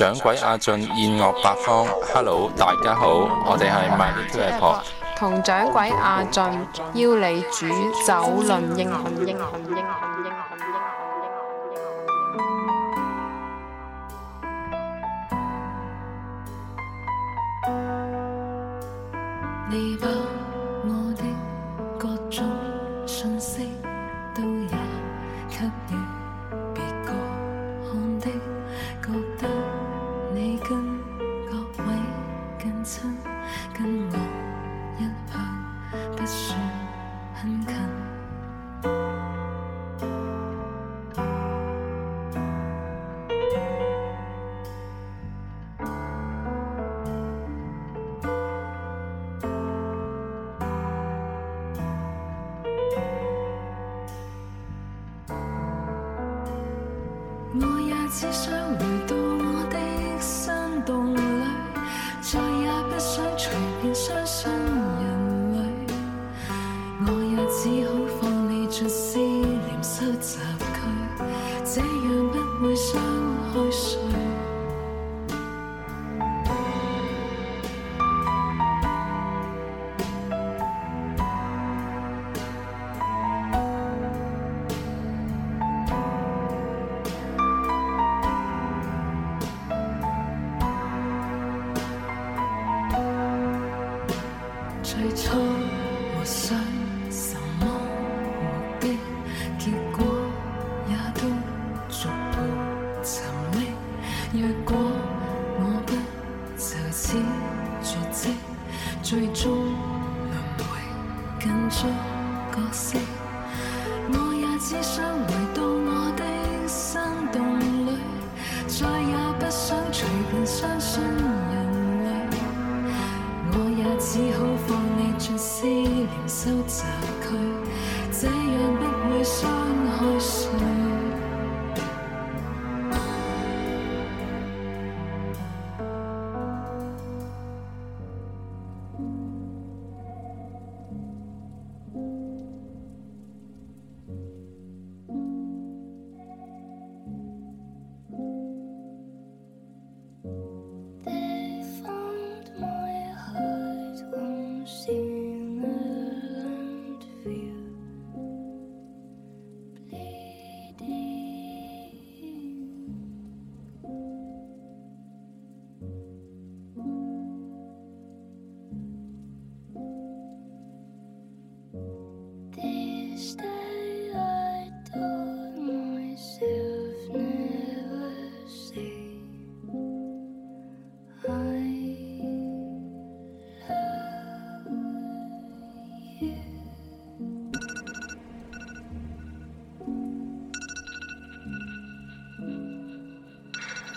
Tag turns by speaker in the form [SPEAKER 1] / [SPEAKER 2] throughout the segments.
[SPEAKER 1] 掌櫃阿進宴樂八方，Hello，大家好，我哋係 My Little Airport，
[SPEAKER 2] 同掌櫃阿進邀你煮酒論英雄英雄英雄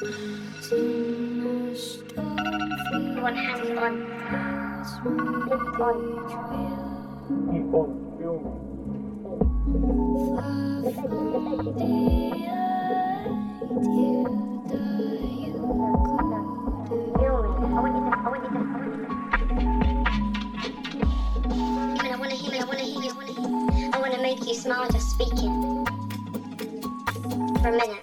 [SPEAKER 3] hear you, I wanna hear you. I wanna make you smile just speaking. For a minute.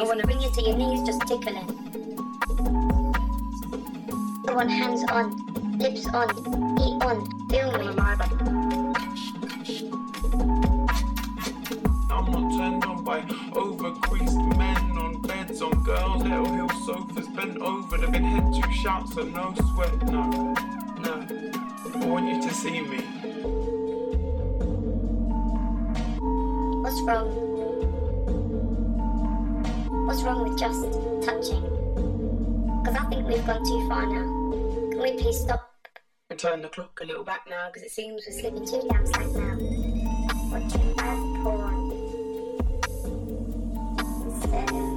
[SPEAKER 4] And.
[SPEAKER 3] I wanna bring you to your knees, just tickle tickling. Everyone hands on, lips on, eat on, feel me.
[SPEAKER 5] I'm not turned on by overcreased men on beds, on girls, little hill sofas, bent over. They've head to shouts, so no sweat, no.
[SPEAKER 3] Just touching? Because I think we've gone too far now. Can we please stop
[SPEAKER 4] And turn the clock a little back now, because it seems
[SPEAKER 3] we're slipping too damn slack now? Watching bad porn. Instead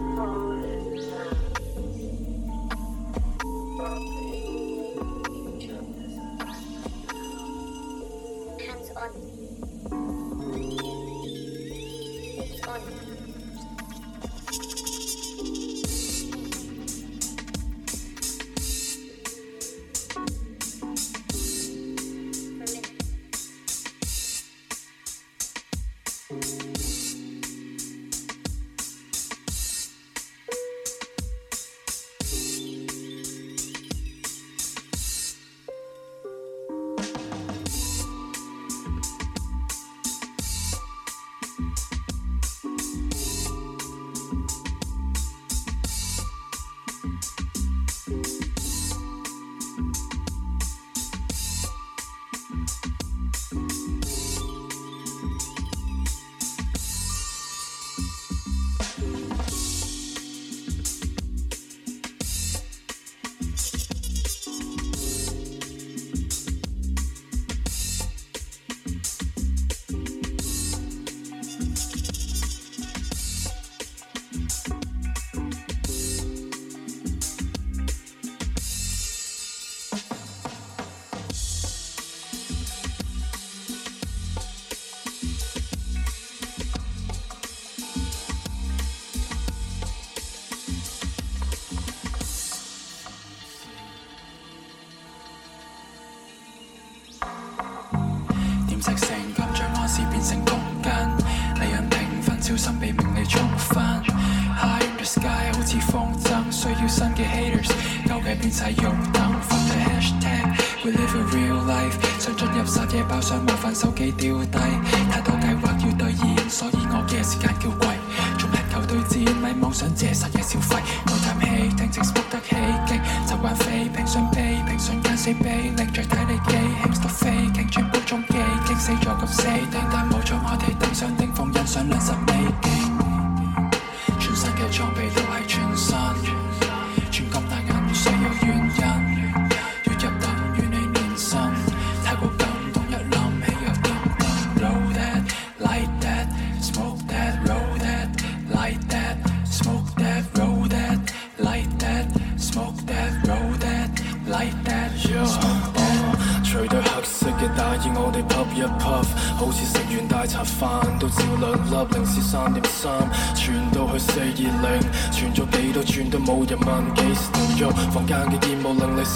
[SPEAKER 6] 夜包厢麻烦手机丢低，太多计划要兑现，所以我嘅时间叫贵，从排球对战咪妄想借
[SPEAKER 7] 实日。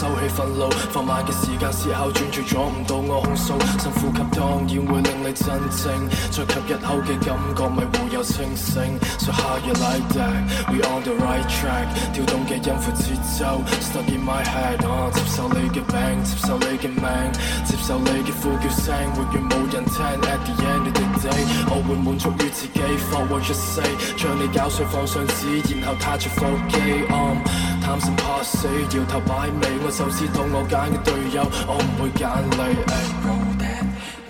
[SPEAKER 7] 收起愤怒放慢嘅时间思考转住阻唔到我控诉深呼吸当然会令你震静。再吸一口嘅感觉咪会有清醒。so how you like that we on the right track 跳动嘅音符节奏 stuck in my head 接受你嘅病接受你嘅命接受你嘅呼叫声永远冇人听。At the end of the day 我会满足于自己 for what you say 将你搅碎放上纸然后踏着腹肌贪生怕死，搖頭擺尾。我就知道我揀嘅隊友，我唔會揀你。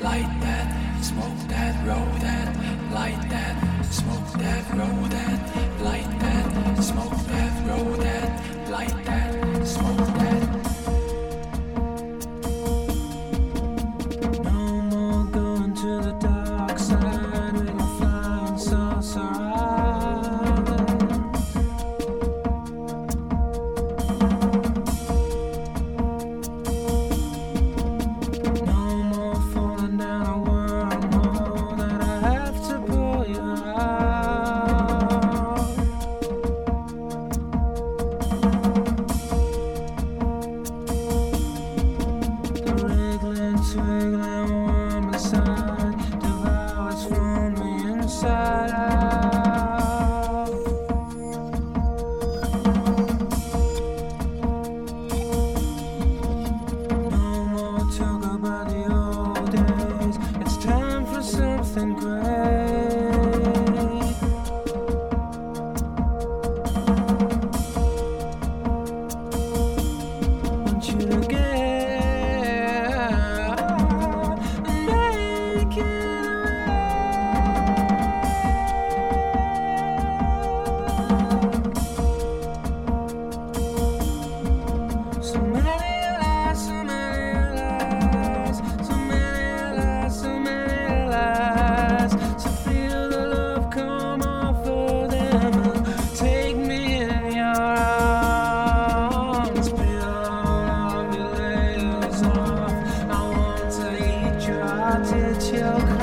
[SPEAKER 6] Like that, smoke that, roll that, like that, smoke that, roll that.
[SPEAKER 8] your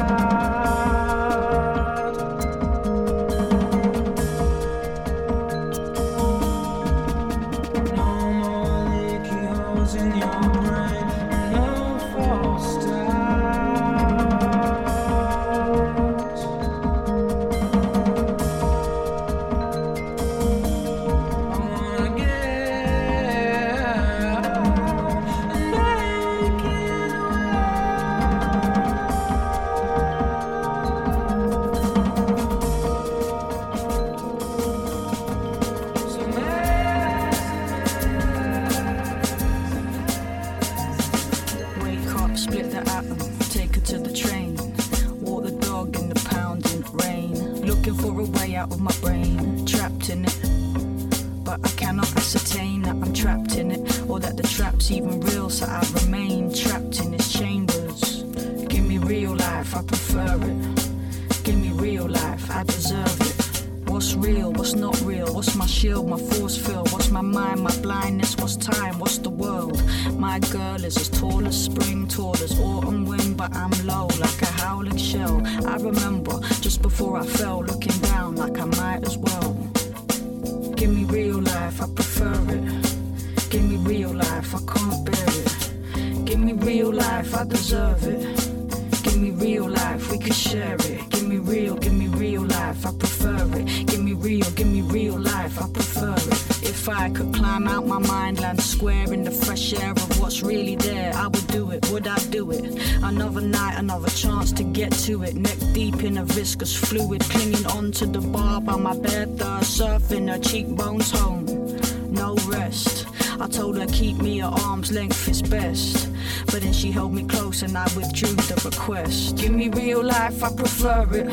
[SPEAKER 8] request. Give me real life, I prefer it.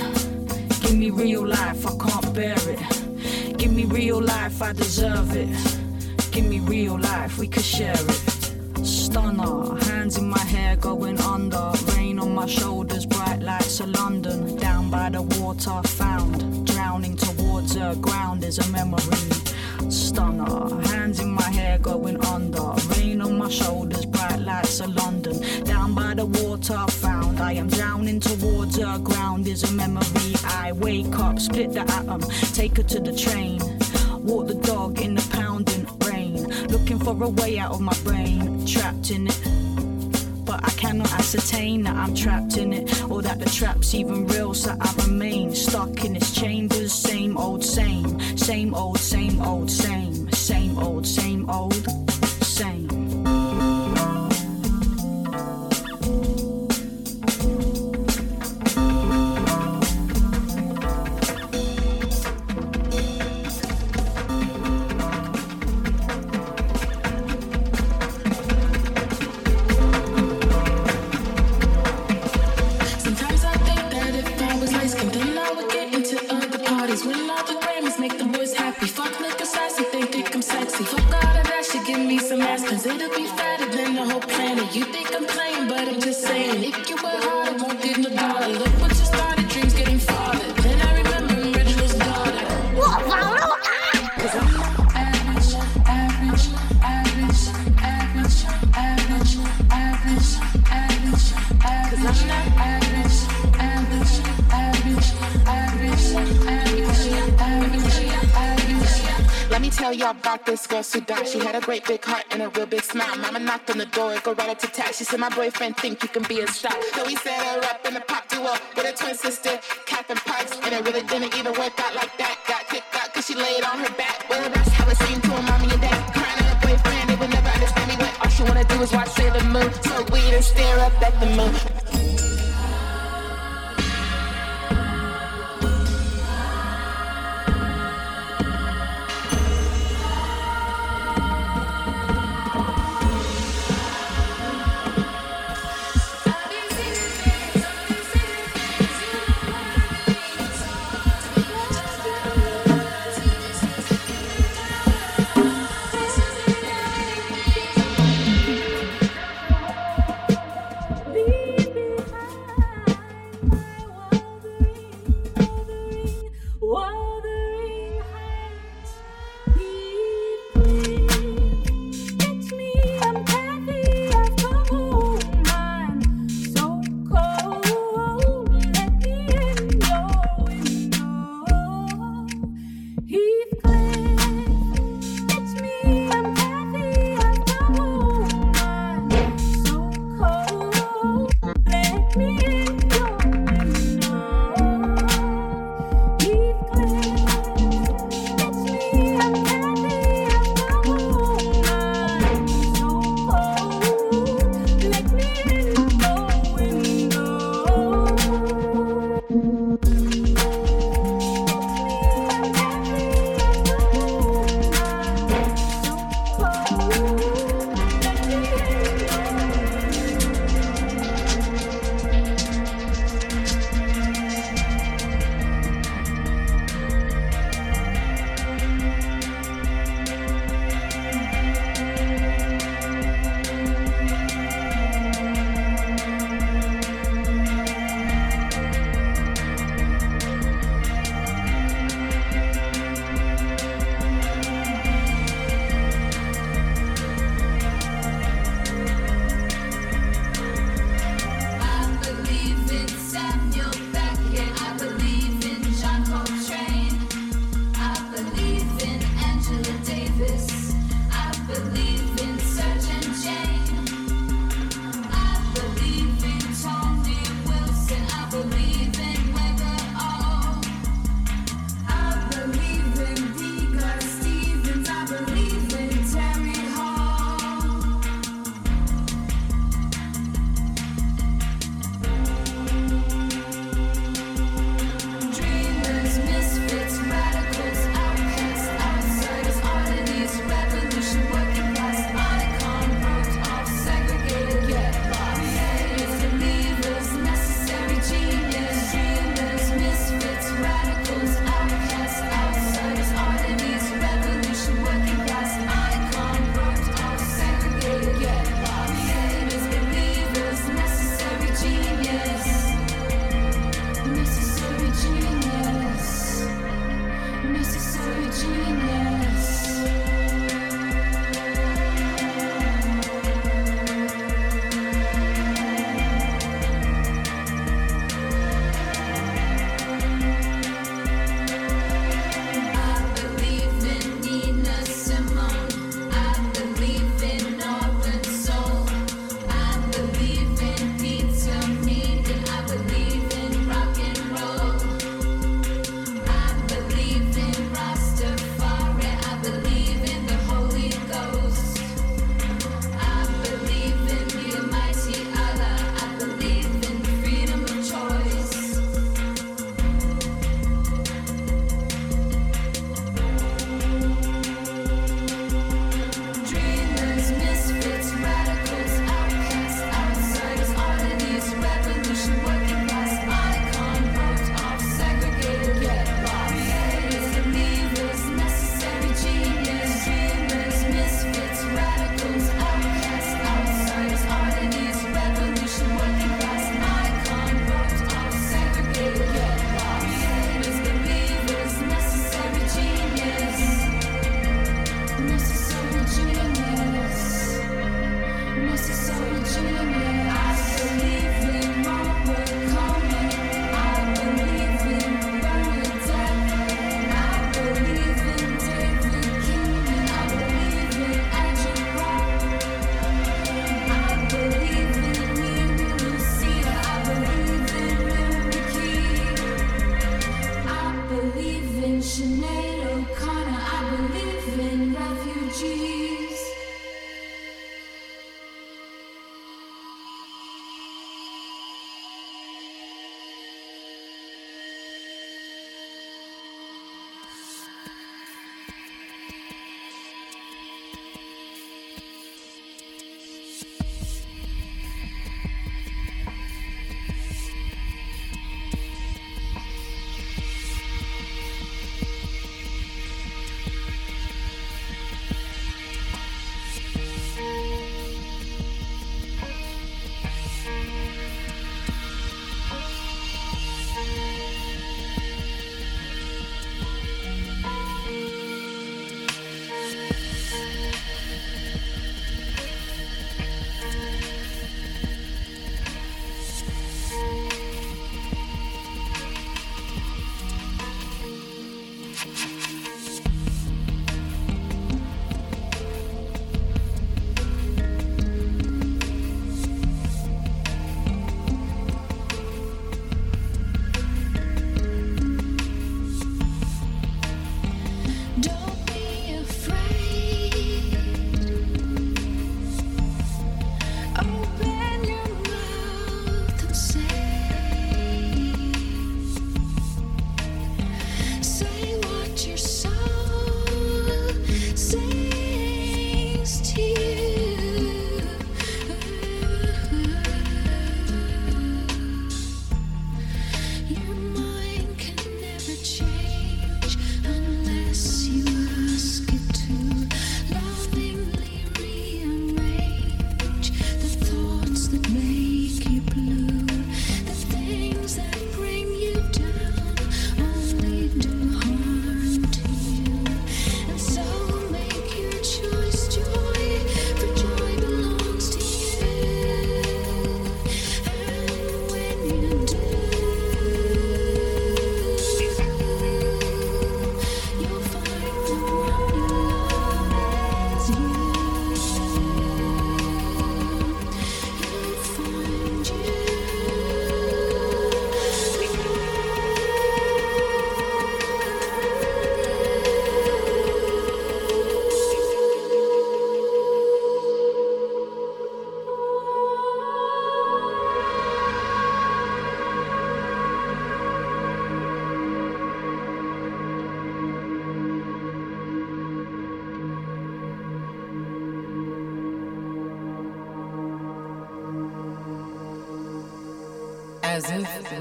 [SPEAKER 8] Give me real life, I can't bear it. Give me real life, I deserve it. Give me real life, we could share it. Stunner, hands in my hair going to the train. Walk the dog in the pounding rain. Looking for a way out of my brain, trapped in it. But I cannot ascertain that I'm trapped in it, or that the trap's even real,
[SPEAKER 9] a great big heart and a real big smile. Mama knocked on the door, go right up to tat. She said, My boyfriend think you can be a star. So we set her up in a pop duo with her twin sister, Catherine Parks. And it really didn't even work out like that. Got kicked out cause she laid on her back. Well, that's how it seemed to her mommy and dad. Crying at her boyfriend, they would never understand me when all she wanna do is watch Sailor Moon. Smoke weed and stare up at the moon.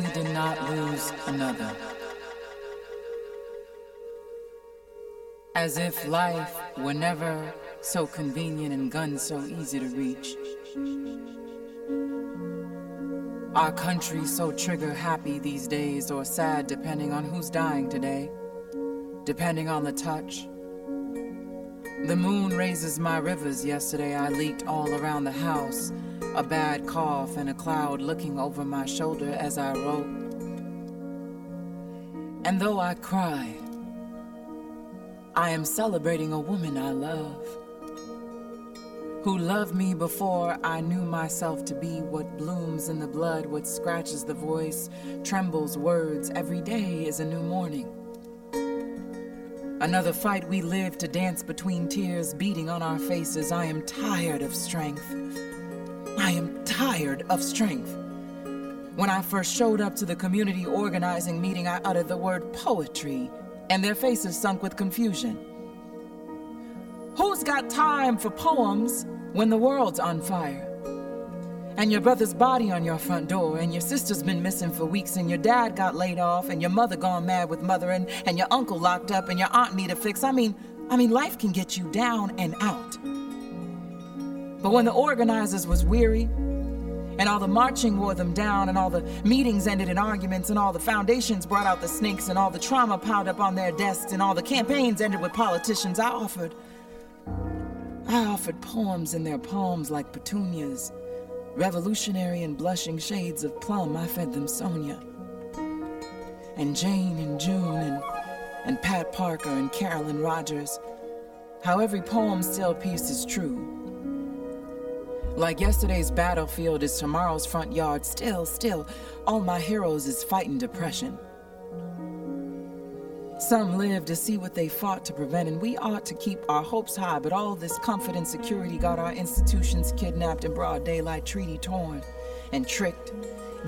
[SPEAKER 10] We did not lose another. As if life were never so convenient and guns so easy to reach. Our country so trigger happy these days or sad depending on who's dying today, depending on the touch. The moon raises my rivers. Yesterday I leaked all around the house. A bad cough and a cloud looking over my shoulder as I wrote. And though I cry, I am celebrating a woman I love. Who loved me before I knew myself to be what blooms in the blood, what scratches the voice, trembles words. Every day is a new morning. Another fight we live to dance between tears beating on our faces. I am tired of strength. I am tired of strength. When I first showed up to the community organizing meeting, I uttered the word poetry, and their faces sunk with confusion. Who's got time for poems when the world's on fire? And your brother's body on your front door, and your sister's been missing for weeks, and your dad got laid off, and your mother gone mad with mothering, and your uncle locked up, and your aunt need a fix. I mean, I mean, life can get you down and out. But when the organizers was weary, and all the marching wore them down, and all the meetings ended in arguments, and all the foundations brought out the snakes, and all the trauma piled up on their desks, and all the campaigns ended with politicians, I offered. I offered poems in their palms like petunias, revolutionary and blushing shades of plum. I fed them Sonia, and Jane, and June, and, and Pat Parker, and Carolyn Rodgers. How every poem still piece is true. Like yesterday's battlefield is tomorrow's front yard. Still, still, all my heroes is fighting depression. Some live to see what they fought to prevent, and we ought to keep our hopes high. But all this comfort and security got our institutions kidnapped in broad daylight, treaty torn and tricked,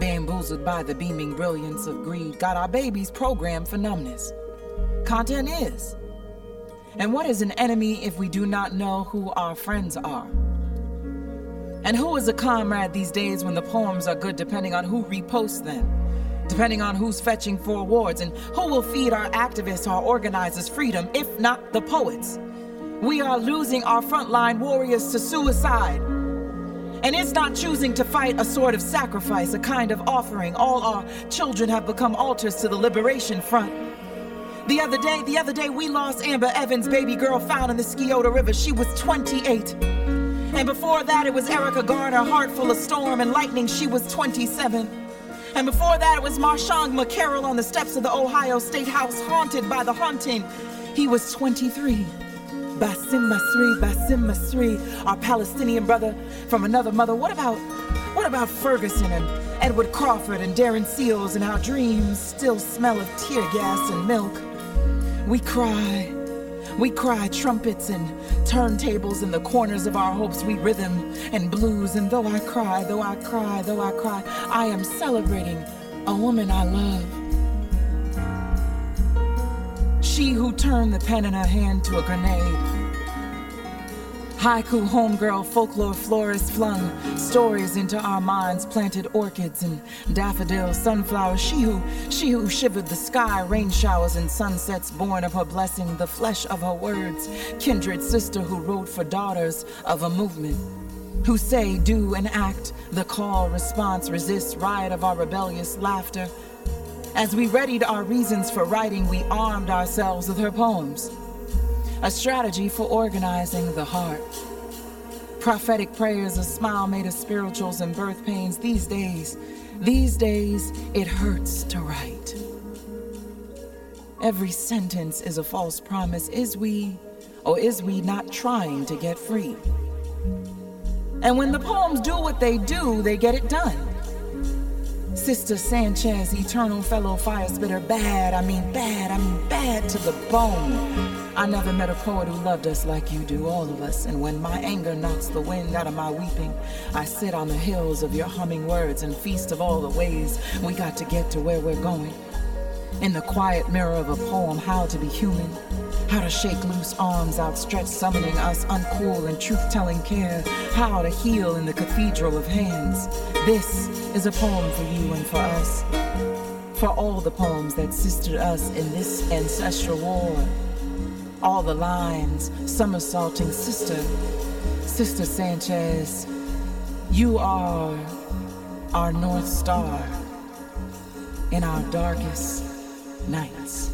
[SPEAKER 10] bamboozled by the beaming brilliance of greed. Got our babies programmed for numbness. Content is. And what is an enemy if we do not know who our friends are? And who is a comrade these days when the poems are good, depending on who reposts them? Depending on who's fetching for awards, and who will feed our activists, our organizers freedom, if not the poets? We are losing our frontline warriors to suicide. And it's not choosing to fight a sort of sacrifice, a kind of offering. All our children have become altars to the liberation front. The other day, the other day, we lost Amber Evans, baby girl found in the Scioto River. She was 28. And before that, it was Erica Garner, heart full of storm and lightning. She was 27. And before that, it was MarShawn McCarrel on the steps of the Ohio State House, haunted by the haunting. He was 23. Bassem Masri, Bassem Masri, our Palestinian brother from another mother. What about, what about Ferguson and Edward Crawford and Darren Seals and our dreams still smell of tear gas and milk? We cry. We cry trumpets and turntables in the corners of our hopes. We rhythm and blues. And though I cry, though I cry, though I cry, I am celebrating a woman I love. She who turned the pen in her hand to a grenade Haiku homegirl folklore florist flung stories into our minds, planted orchids and daffodils, sunflowers. She who, she who shivered the sky, rain showers and sunsets, born of her blessing, the flesh of her words. Kindred sister who wrote for daughters of a movement. Who say, do, and act, the call, response, resist, riot of our rebellious laughter. As we readied our reasons for writing, we armed ourselves with her poems a strategy for organizing the heart. Prophetic prayers, a smile made of spirituals and birth pains. These days, these days, it hurts to write. Every sentence is a false promise. Is we, or is we not trying to get free? And when the poems do what they do, they get it done. Sister Sanchez, eternal fellow fire spitter, bad, I mean bad, I mean bad to the bone. I never met a poet who loved us like you do, all of us. And when my anger knocks the wind out of my weeping, I sit on the hills of your humming words and feast of all the ways we got to get to where we're going. In the quiet mirror of a poem, how to be human, how to shake loose arms outstretched, summoning us uncool and truth telling care, how to heal in the cathedral of hands. This is a poem for you and for us, for all the poems that sistered us in this ancestral war all the lines, somersaulting sister, Sister Sanchez. You are our North Star in our darkest nights.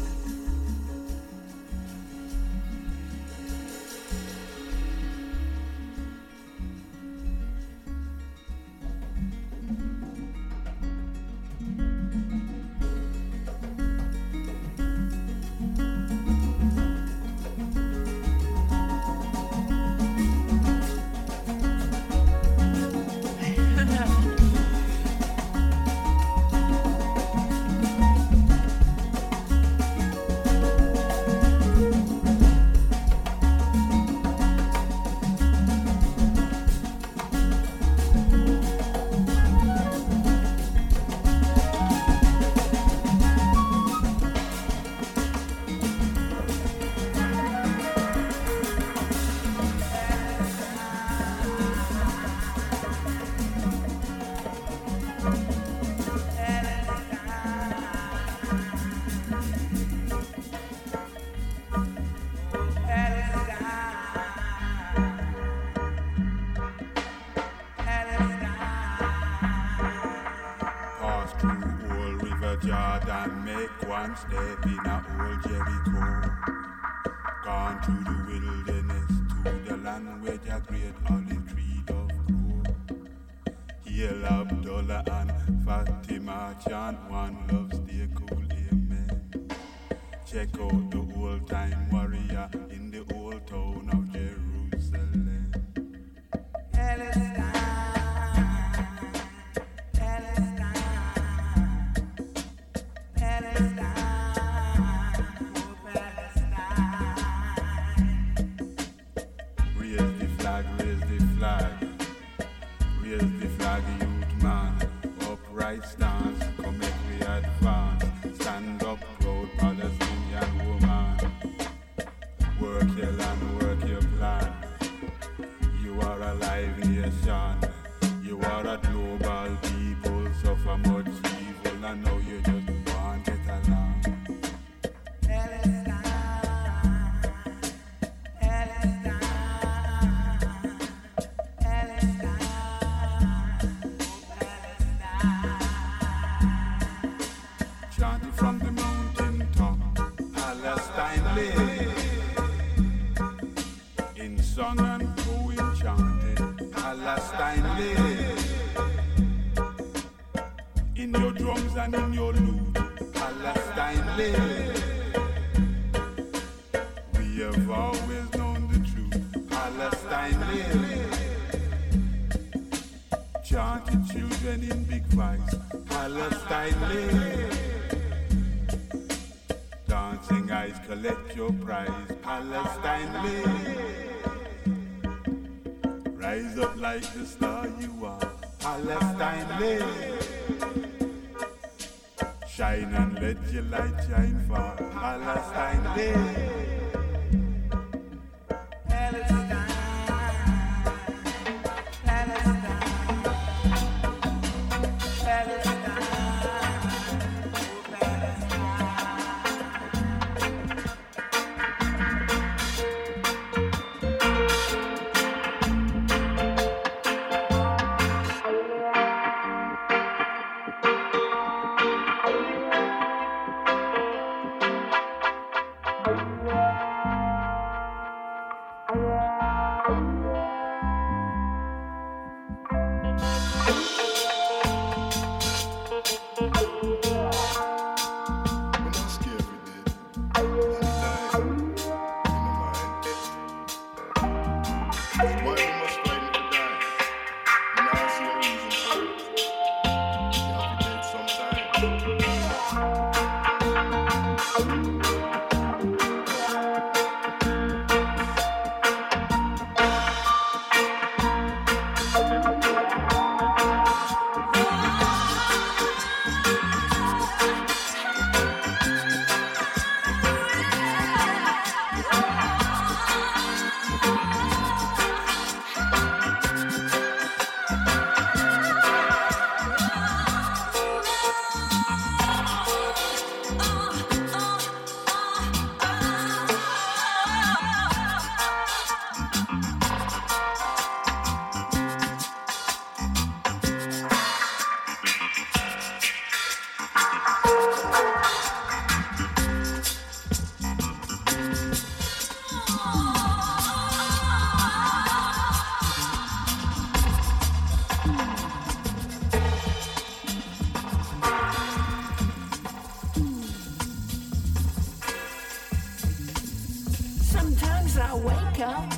[SPEAKER 11] Sometimes I wake up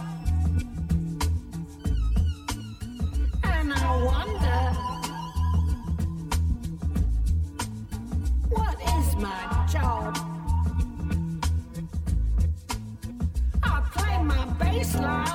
[SPEAKER 11] and
[SPEAKER 12] I wonder what is my job? I play
[SPEAKER 13] my bass line.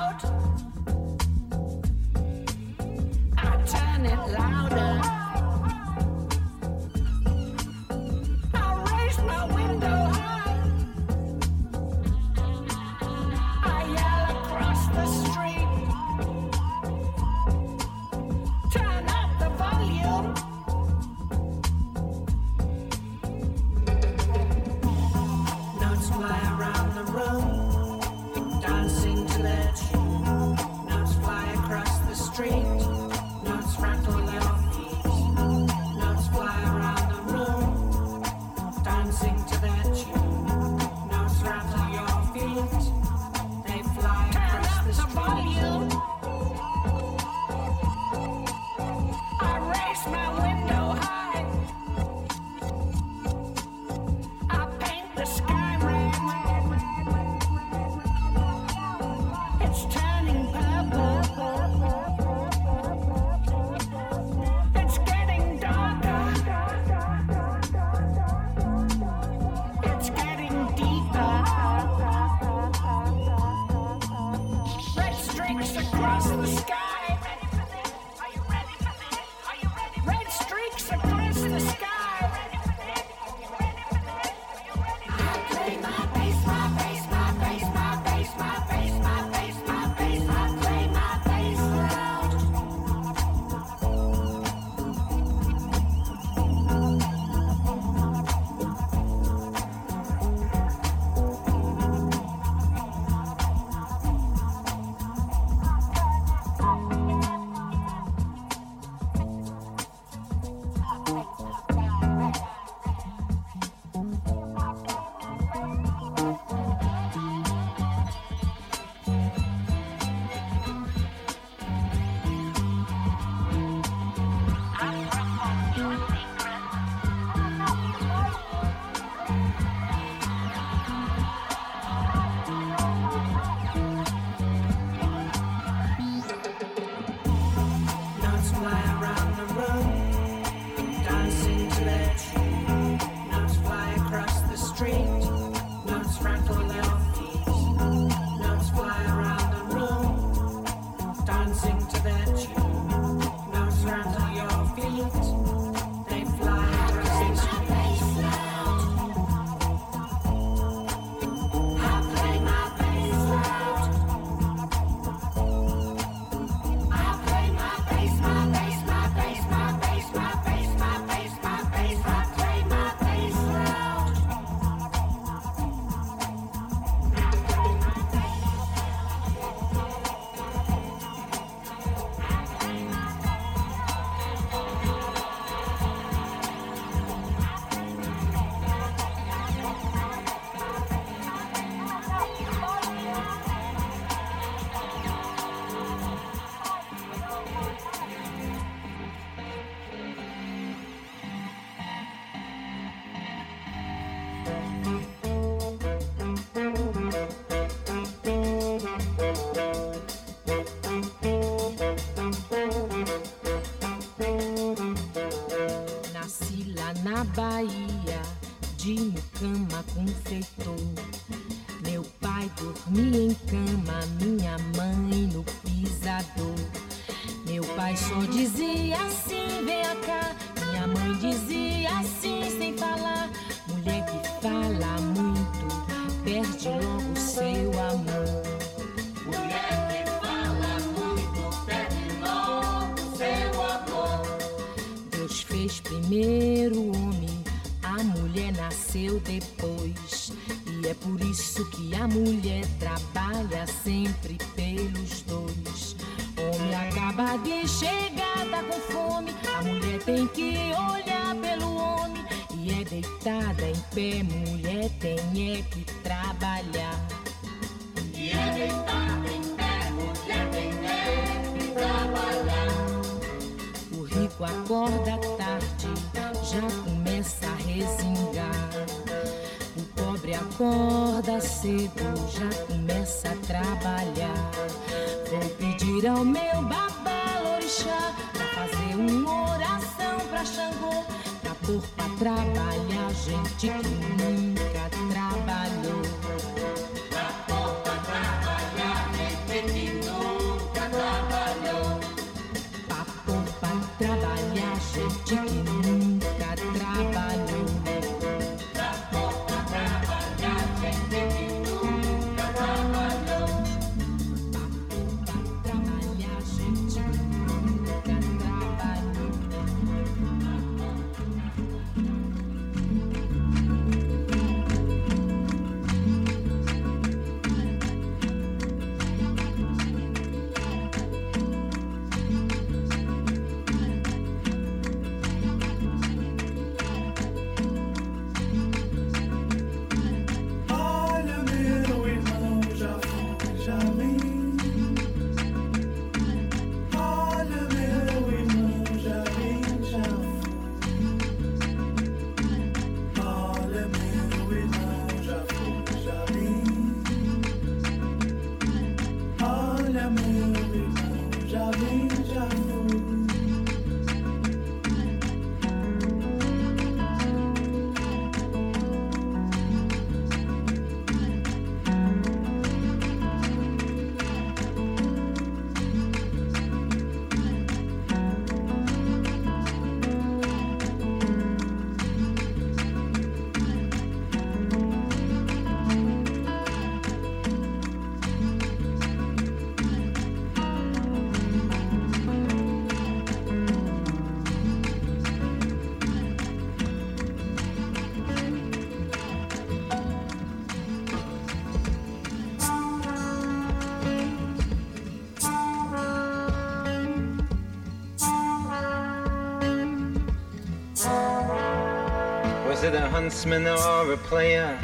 [SPEAKER 13] Huntsman or a player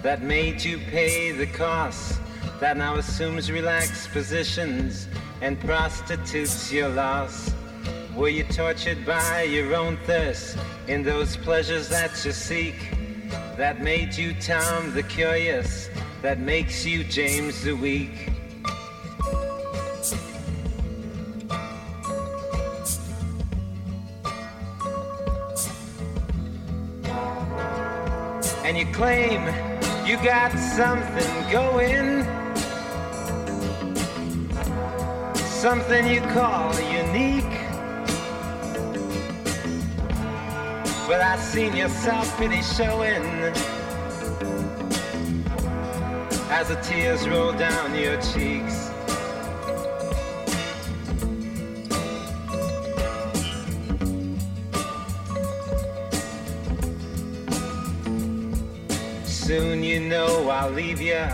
[SPEAKER 13] that made you pay the cost? That now assumes relaxed positions and prostitutes your loss? Were you tortured by your own thirst in those pleasures that you seek? That made you Tom the Curious, that makes you James the Weak? Claim you got something going, something you call unique. But I seen your self-pity showing as the tears roll down your cheeks. I'll leave you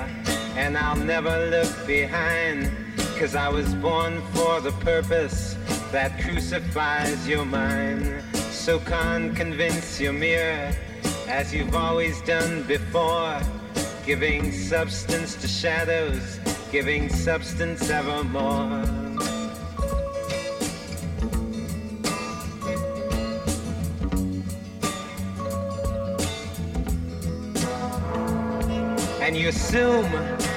[SPEAKER 13] and I'll never look behind. Cause I was born for the purpose that crucifies your mind. So can convince your mirror, as you've always done before. Giving substance to shadows, giving substance evermore. Assume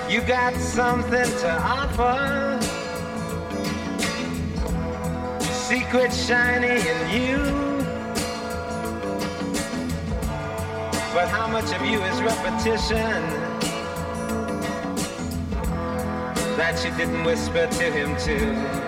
[SPEAKER 13] you got something to offer. Secret shiny in you.
[SPEAKER 14] But how much of you is repetition? That you didn't whisper to him too.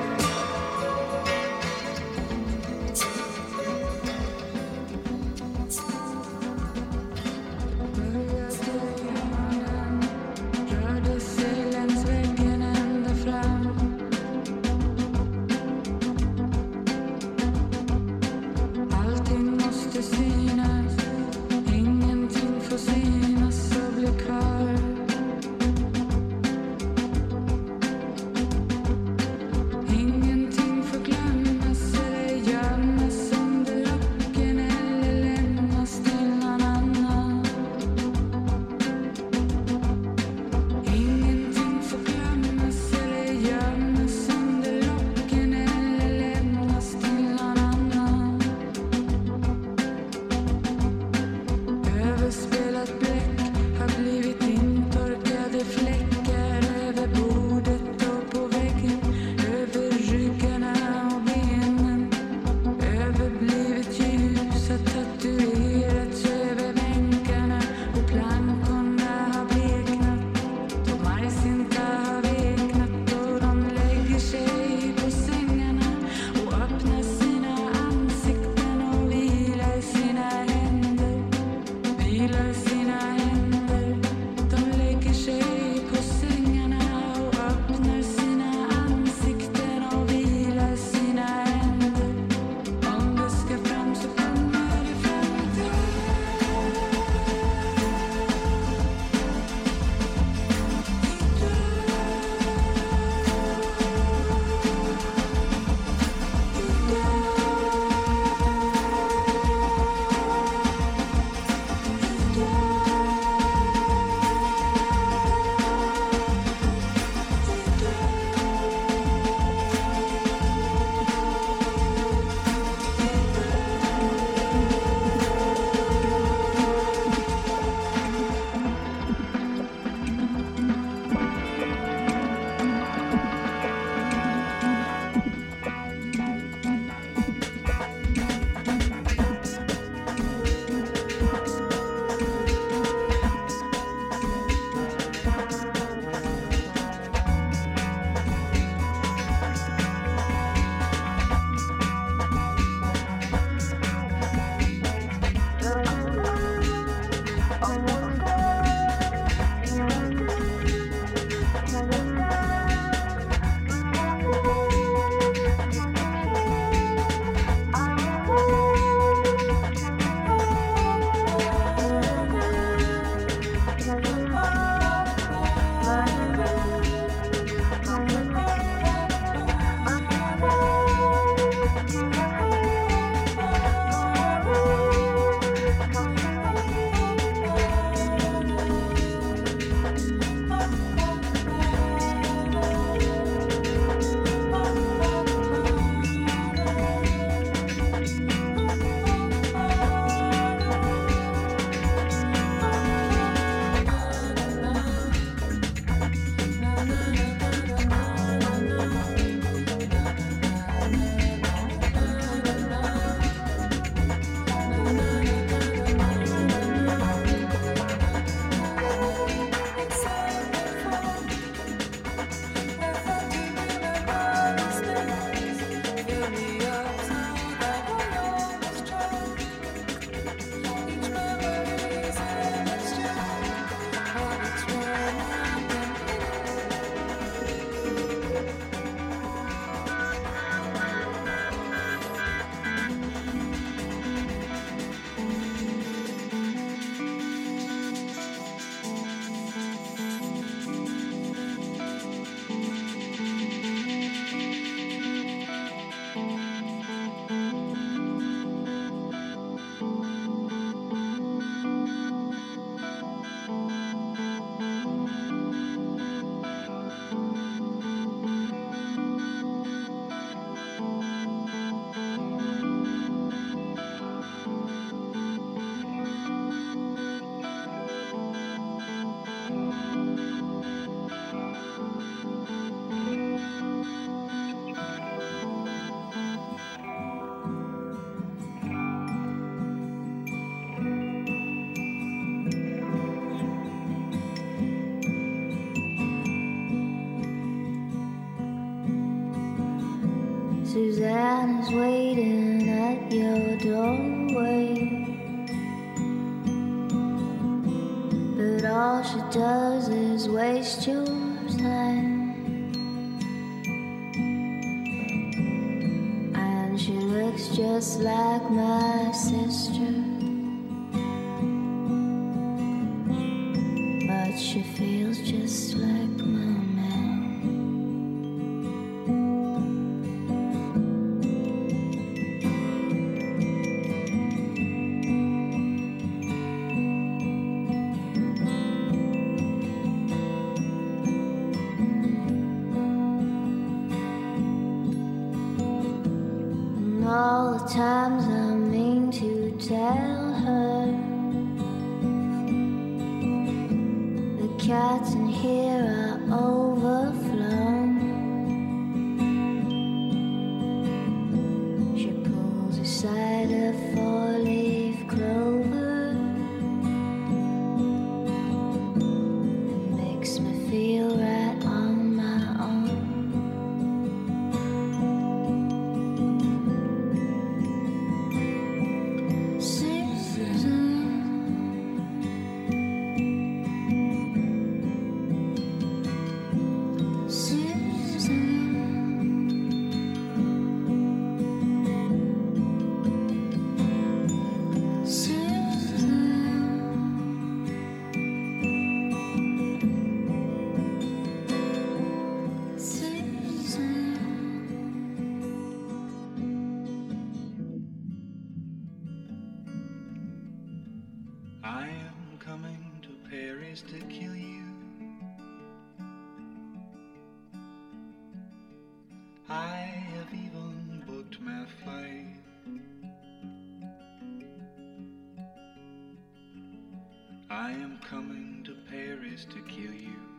[SPEAKER 15] I
[SPEAKER 16] am coming to Paris to kill you.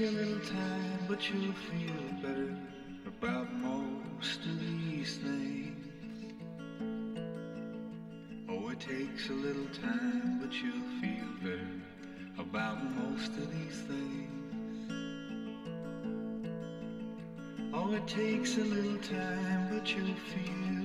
[SPEAKER 16] takes a little time, but you'll feel better about most of these things. Oh, it takes a little time, but you'll feel better about most of these things. Oh, it takes a little time, but you'll feel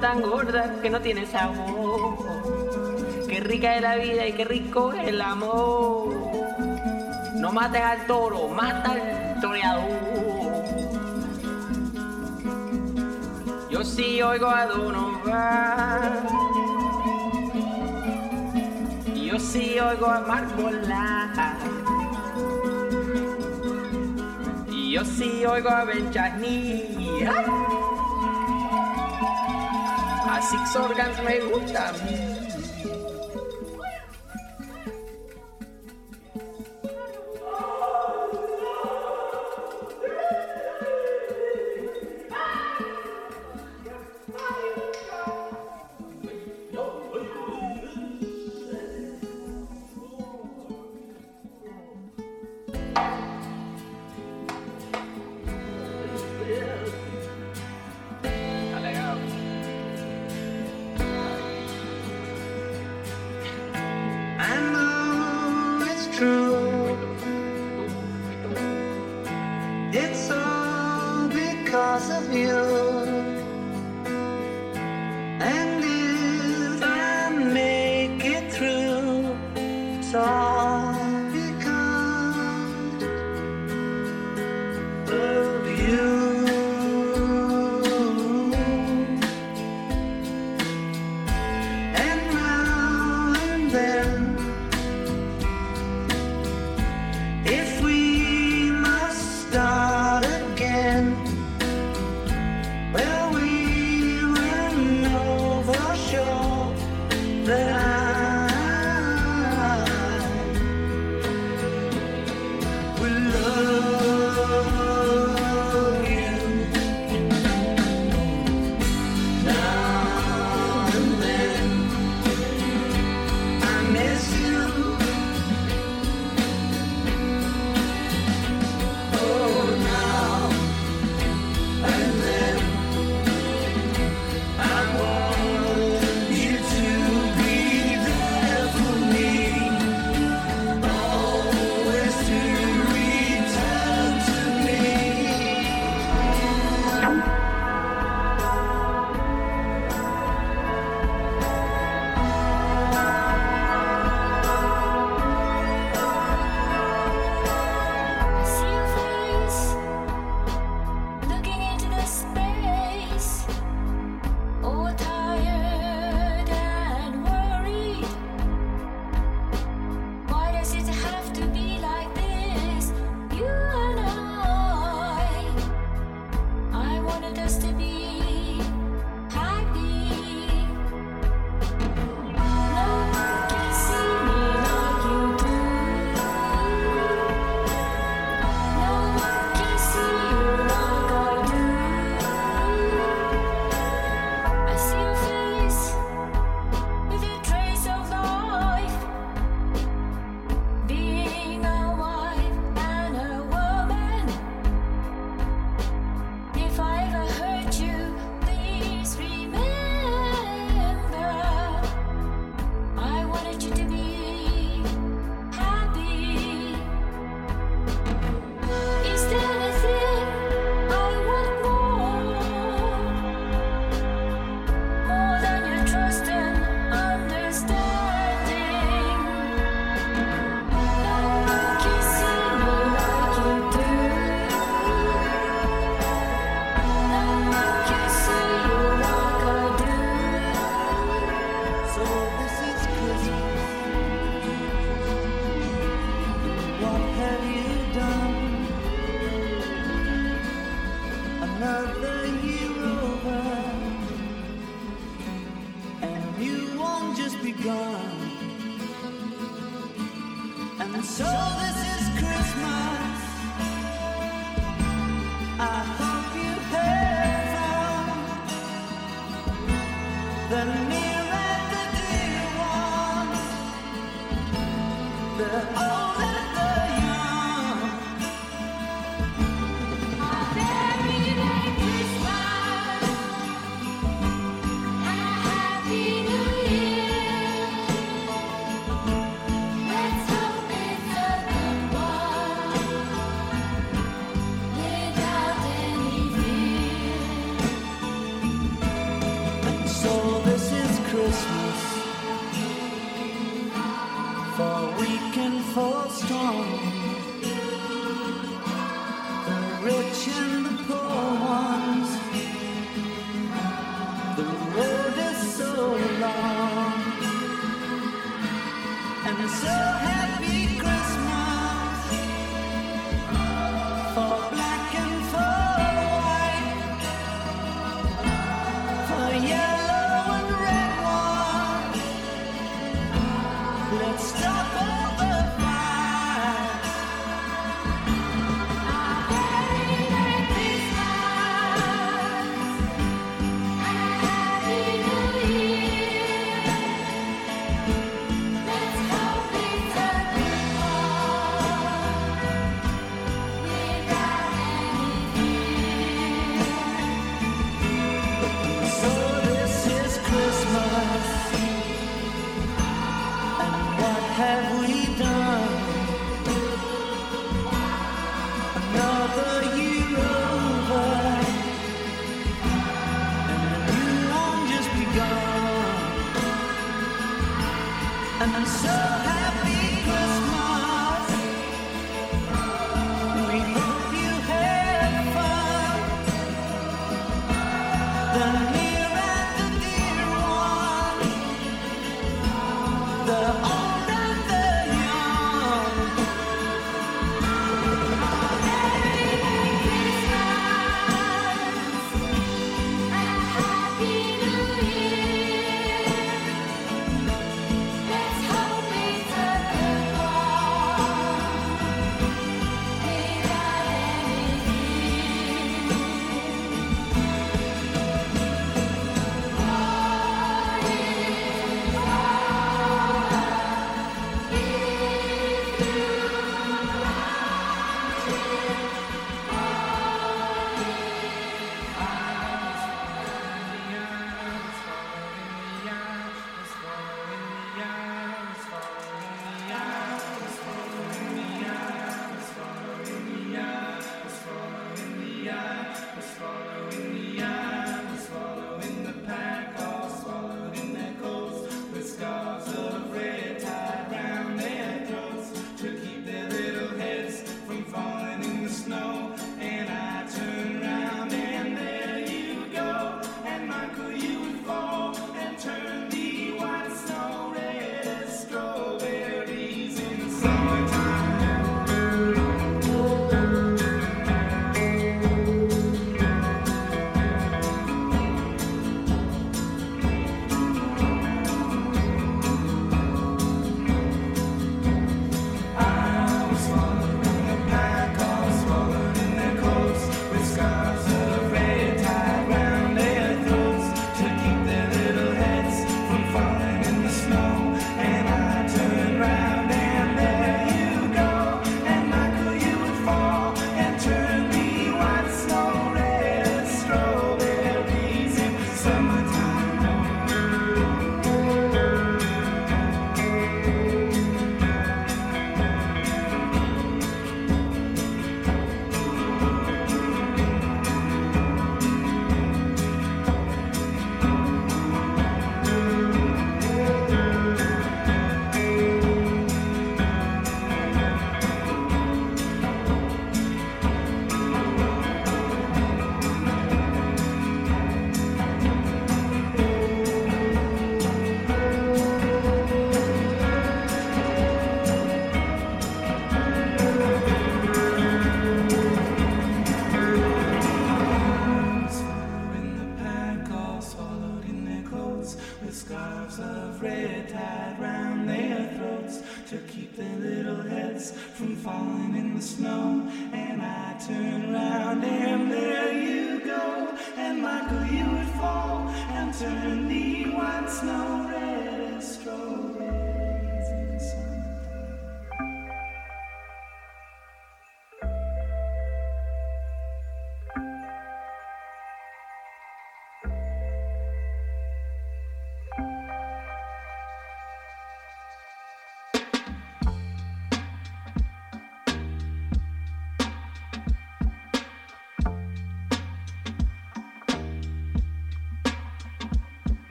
[SPEAKER 6] tan gorda que no tiene sabor. Qué rica es la vida y qué rico es el amor. No mates al toro, mata al toreador. Yo sí oigo a Donovan. Yo sí oigo a Marcolá. Y yo sí oigo a Benchani. Six Organs me gusta.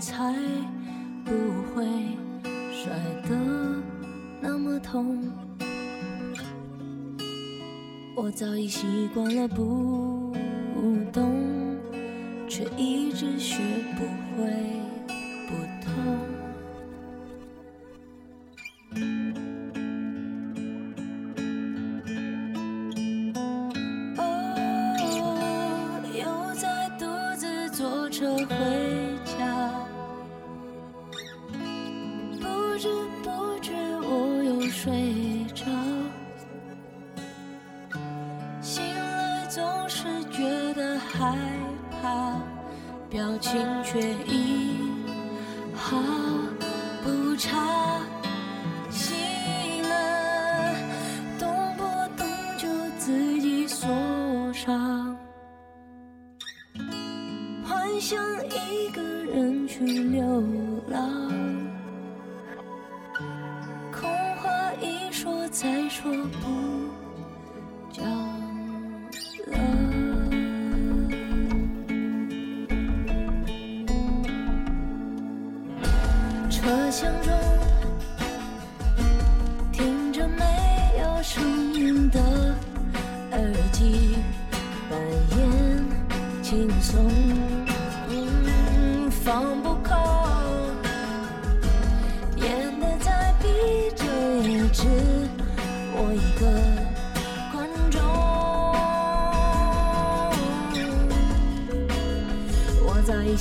[SPEAKER 17] 才不会摔得那么痛。我早已习惯了不懂却一直学不会。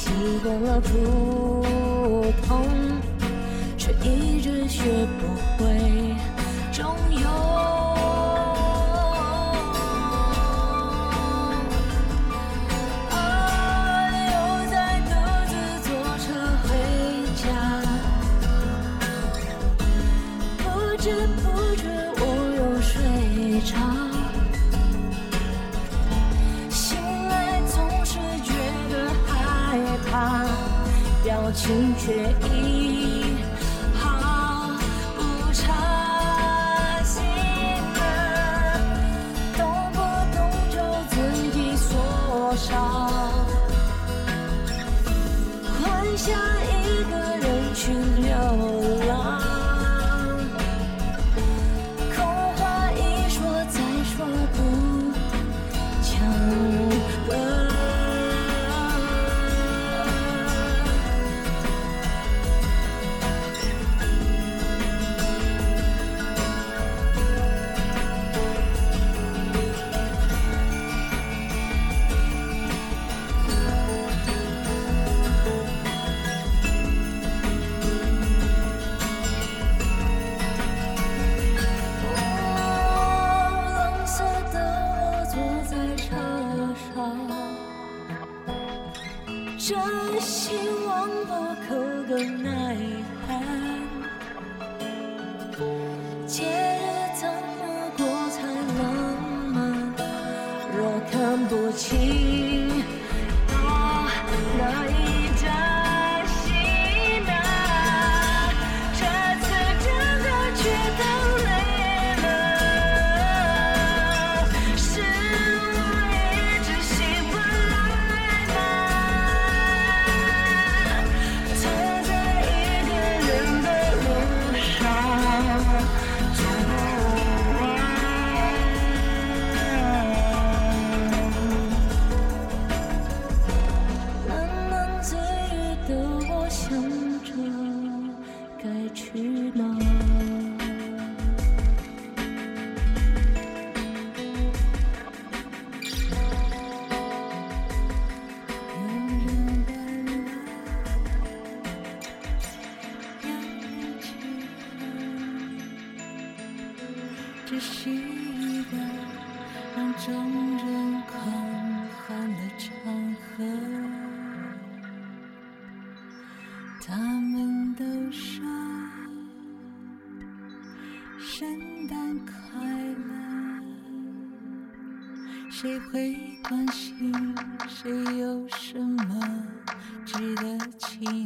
[SPEAKER 17] 习惯了普通，却一直学不会，
[SPEAKER 18] 终有。to 有什么值得
[SPEAKER 2] 期待？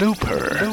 [SPEAKER 2] Looper.